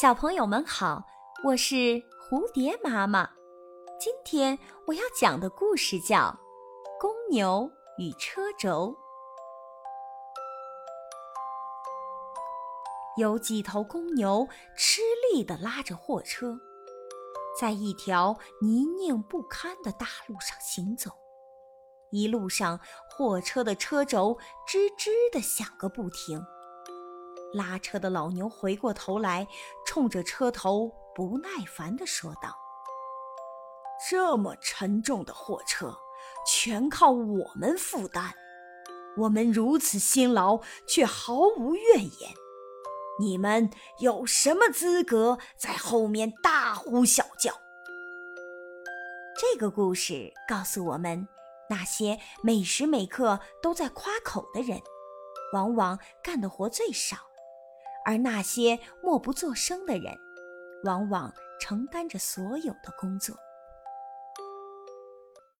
小朋友们好，我是蝴蝶妈妈。今天我要讲的故事叫《公牛与车轴》。有几头公牛吃力地拉着货车，在一条泥泞不堪的大路上行走。一路上，货车的车轴吱吱地响个不停。拉车的老牛回过头来，冲着车头不耐烦地说道：“这么沉重的货车，全靠我们负担。我们如此辛劳，却毫无怨言。你们有什么资格在后面大呼小叫？”这个故事告诉我们，那些每时每刻都在夸口的人，往往干的活最少。而那些默不作声的人，往往承担着所有的工作。